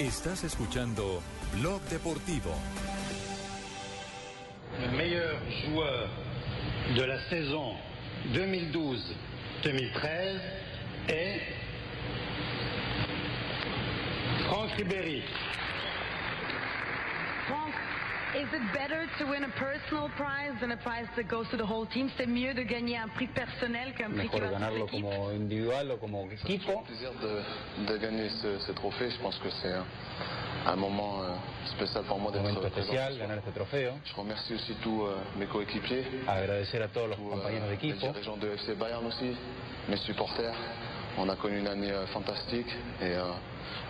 Estás escuchando Blog Deportivo. Le meilleur joueur de la saison 2012-2013 est Franck Ribéry. Is it better to win a personal prize than a prize that goes to the whole team? C'est mieux de gagner un prix personnel qu'un prix qui va à toute l'équipe? individual o como equipo. plaisir de, de gagner ce, ce trophée. Je pense que c'est un, un moment euh, spécial pour moi d'être especial ganar este trofeo. Je remercie aussi tous euh, mes coéquipiers, Agradecer a todos los tous euh, compañeros de les equipo, dirigeants de FC Bayern aussi, mes supporters. On a connu une année euh, fantastique et euh,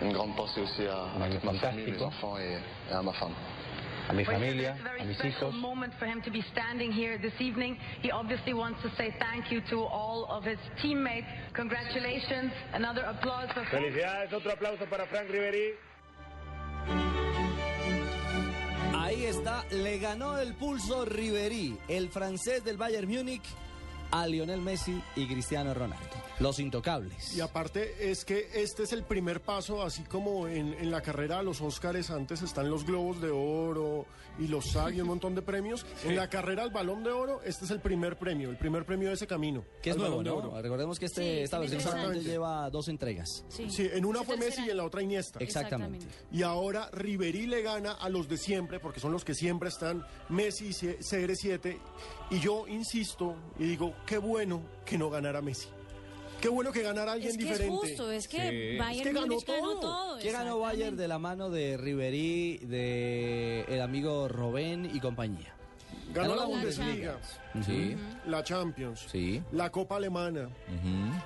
une grande pensée aussi à, toute ma famille, mes enfants et, et à ma femme. A mi Well, familia, it's a mis special hijos. moment for him to be standing here this evening. He obviously wants to say thank you to all of his teammates. Congratulations. Another applause for Franck. Felicidades, otro aplauso para Frank Ribéry. Ahí está, le ganó el pulso Ribery, el francés del Bayern Múnich, a Lionel Messi y Cristiano Ronaldo. Los intocables. Y aparte es que este es el primer paso, así como en, en la carrera a los Óscares antes están los Globos de Oro y los SAG y un montón de premios. En la carrera al Balón de Oro, este es el primer premio, el primer premio de ese camino. Que es nuevo, Balón de ¿no? Oro. Recordemos que este, Sí, esta versión solamente lleva dos entregas. Sí. Sí, en una fue Messi y en la otra Iniesta. Exactamente. Y ahora Riverí le gana a los de siempre, porque son los que siempre están, Messi y C- CR7. Y yo insisto y digo, qué bueno que no ganara Messi. Qué bueno que ganara alguien Es que diferente. es justo, es que Sí. Bayern Es que ganó todo. ¿Quién ganó Bayern de la mano de Ribery, de el amigo Robén y compañía? Ganó la la Bundesliga, Sí. la Champions, Sí. la Copa Alemana,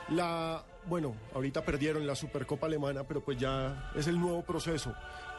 la... Bueno, ahorita perdieron la Supercopa Alemana, pero pues ya es el nuevo proceso.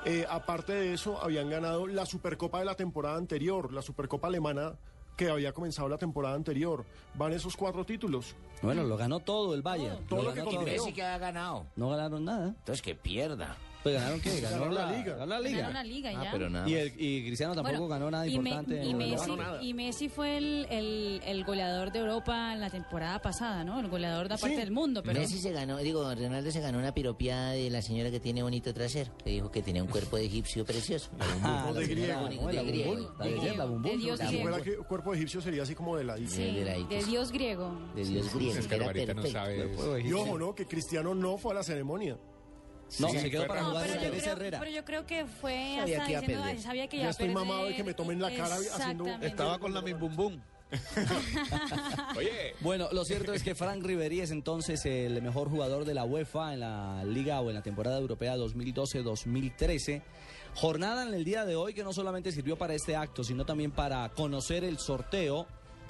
Eh, aparte de eso, habían ganado la Supercopa de la temporada anterior, la Supercopa Alemana que había comenzado la temporada anterior. Van esos cuatro títulos. Bueno, lo ganó todo el Bayern. Todo lo lo que ganó todo. que ha ganado. No ganaron nada. Entonces que pierda. Pues ganaron qué? Ganó Ganaron la la, liga. ganó la liga. Ganó una liga Ah, ya. pero nada. Y, el, y Cristiano tampoco Bueno, ganó nada y Me- importante. y, Messi, y Messi fue el, el, el goleador de Europa en la temporada pasada, ¿no? El goleador de aparte Sí. del mundo, pero Messi se ganó, digo, Ronaldo se ganó una piropiada de la señora que tiene bonito trasero, que dijo que tenía un cuerpo de egipcio precioso. Ah, de la. La De griego. la De. Dios griego. cuerpo egipcio sería así como de la sí, de la. Dios griego. De Dios griego, Es que era perfecto. Y ojo, ¿no? Que Cristiano no fue a la ceremonia. No, Sí, se quedó para jugar pero, en yo creo, pero yo creo que fue Sabía hasta que iba a diciendo, perder. "Ay, sabía que Ya estoy perder". mamado de que me tomen la cara haciendo-. Estaba con la mi bum bum. Oye, Bueno, lo cierto es que Frank Ribery es entonces el mejor jugador de la UEFA en la liga o en la temporada europea 2012-2013. Jornada en el día de hoy que no solamente sirvió para este acto, sino también para conocer el sorteo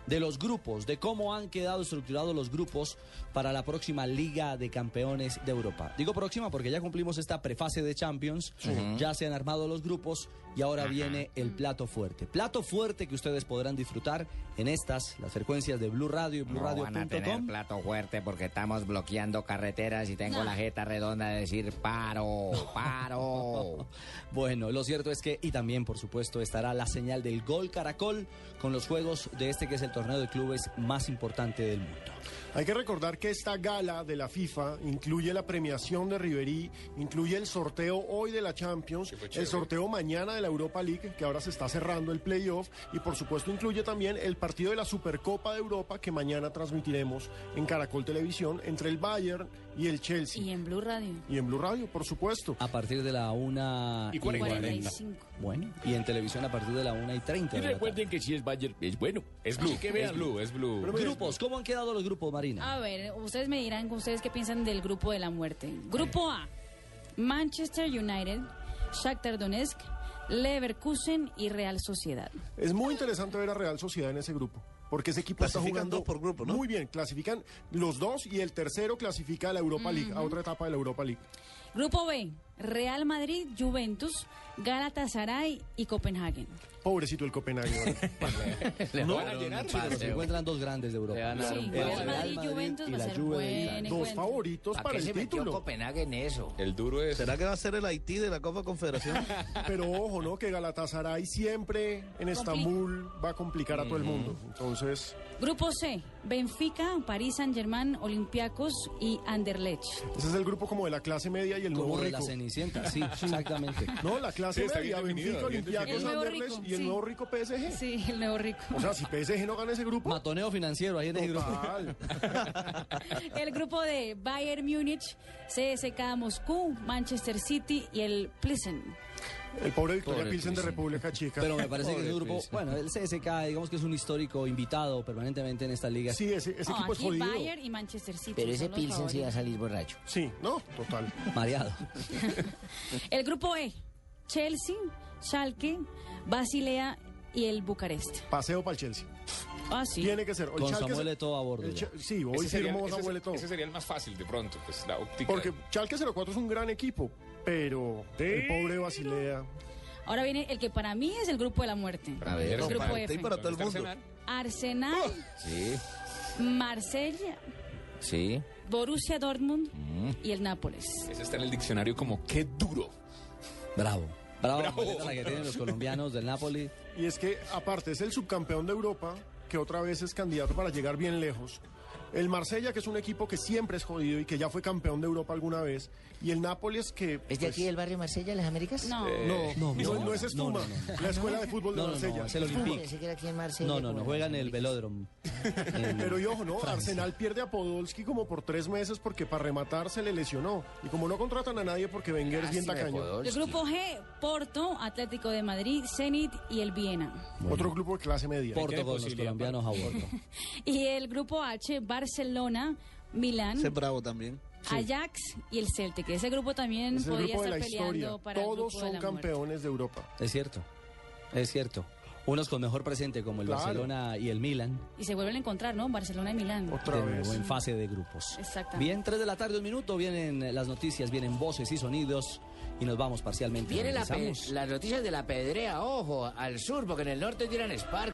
de los grupos, de cómo han quedado estructurados los grupos para la próxima Liga de Campeones de Europa. Digo próxima porque ya cumplimos esta prefase de Champions, ya se han armado los grupos y ahora viene el plato fuerte. Plato fuerte que ustedes podrán disfrutar en estas, las frecuencias de Blue Radio y No van a tener plato fuerte porque estamos bloqueando carreteras y tengo la jeta redonda de decir paro, paro. Bueno, lo cierto es que, y también por supuesto, estará la señal del Gol Caracol con los juegos de este que es el torneo de clubes más importante del mundo. Hay que recordar que esta gala de la FIFA incluye la premiación de Riverí, incluye el sorteo hoy de la Champions, el sorteo mañana de la Europa League, que ahora se está cerrando el playoff, y por supuesto incluye también el partido de la Supercopa de Europa que mañana transmitiremos en Caracol Televisión entre el Bayern y el Chelsea. Y en Blue Radio. Y en Blue Radio, por supuesto. A partir de la una Y 45. Bueno, y en televisión a partir de la una y 30. y recuerden que si es Bayern, es bueno. Es blue. Así que es véanlo. blue, es blue. Grupos, ¿cómo han quedado los grupos, Marina? A ver, ustedes me dirán ustedes qué piensan del grupo de la muerte. Grupo A: Manchester United, Shakhtar Donetsk, Leverkusen y Real Sociedad. Es muy interesante ver a Real Sociedad en ese grupo. Porque ese equipo está Clasifican jugando dos por grupo, ¿no? muy bien. Clasifican los dos y el tercero clasifica a la Europa League, a otra etapa de la Europa League. Grupo B, Real Madrid, Juventus, Galatasaray y Copenhagen. Pobrecito el Copenhague. No, van a llenar, pero se encuentran dos grandes de Europa. Sí, Real Madrid, Juventus y va a ser buen. Dos encuentro. favoritos ¿Para para qué el se metió título. Copenhague en eso? El duro es. ¿Será que va a ser el Haití de la Copa Confederación? Pero ojo, ¿no? Que Galatasaray siempre en Estambul va a complicar a todo el mundo. Entonces, Grupo C, Benfica, París Saint-Germain, Olympiacos y Anderlecht. ese es el grupo como de la clase media y el nuevo de la rico. Cenicienta, sí, exactamente. No, la clase Sí, está media, bien Benfica, Olympiacos, Anderlecht rico, y el sí. nuevo rico PSG. Sí, el nuevo rico. O sea, si PSG no gana ese grupo, Matoneo financiero ahí en el grupo. El grupo de Bayern Múnich, CSK Moscú, Manchester City y el Plissen. El pobre Victoria Pobre Pilsen de. República Chica. Pero me parece que es un grupo, Pilsen. bueno, el CSK, digamos que es un histórico invitado permanentemente en esta liga. Sí, ese, equipo es jodido. Bayern y Manchester City. Pero ese Pilsen sí va a salir borracho. Sí, no, total. Mareado. El grupo E, Chelsea, Schalke, Basilea y el Bucarest. Paseo para el Chelsea. Ah, sí. Tiene que ser. O Con Schalke Samuel Eto'o a bordo. Ch- Sí, hoy ese sería, firmó ese- Samuel Eto'o. ese sería el más fácil de pronto, pues la óptica. Porque Schalke 04 es un gran equipo, pero el pobre Basilea. Ahora viene el que para mí es el grupo de la muerte. A ver, el no, grupo para F. ti y para todo el ¿Dónde está mundo. Arsenal? Arsenal, Sí, Marsella, sí. Borussia Dortmund y el Nápoles. Ese está en el diccionario como qué duro. Bravo. Bravo, Bravo. La que tienen los colombianos del Napoli. Y es que, aparte, es el subcampeón de Europa, que otra vez es candidato para llegar bien lejos. El Marsella, que es un equipo que siempre es jodido y que ya fue campeón de Europa alguna vez. Y el Nápoles, que. ¿Es de pues, aquí del barrio Marsella, las Américas? No. No, no, no, no, es Espuma, no, no. la escuela de fútbol de No, no, no, Marsella. es el. Olympique. No, no, no, juegan en el velódromo. Pero y ojo, ¿no? Francia. Arsenal pierde a Podolski como por tres meses porque para rematar se le lesionó. Y como no contratan a nadie porque Wenger es bien tacaño. El grupo G, Porto, Atlético de Madrid, Zenit y el Viena. Otro grupo de clase media. Porto con los colombianos a bordo. Y el grupo H, Barcelona, Milán, Ese es bravo también. Ajax y el Celtic. Ese grupo también Es el podría grupo de estar la peleando historia. para el Todos grupo de son muerte. campeones de Europa. Es cierto, es cierto. Unos con mejor presente como el Claro. Barcelona y el Milan. Y se vuelven a encontrar, ¿no? Barcelona y Milán. Otra de vez. nuevo en fase de grupos. Exactamente. Bien, 3 de la tarde, un minuto, vienen las noticias, vienen voces y sonidos y nos vamos parcialmente. Viene la las noticias de la pedrea, ojo, al sur, porque en el norte tiran Spark.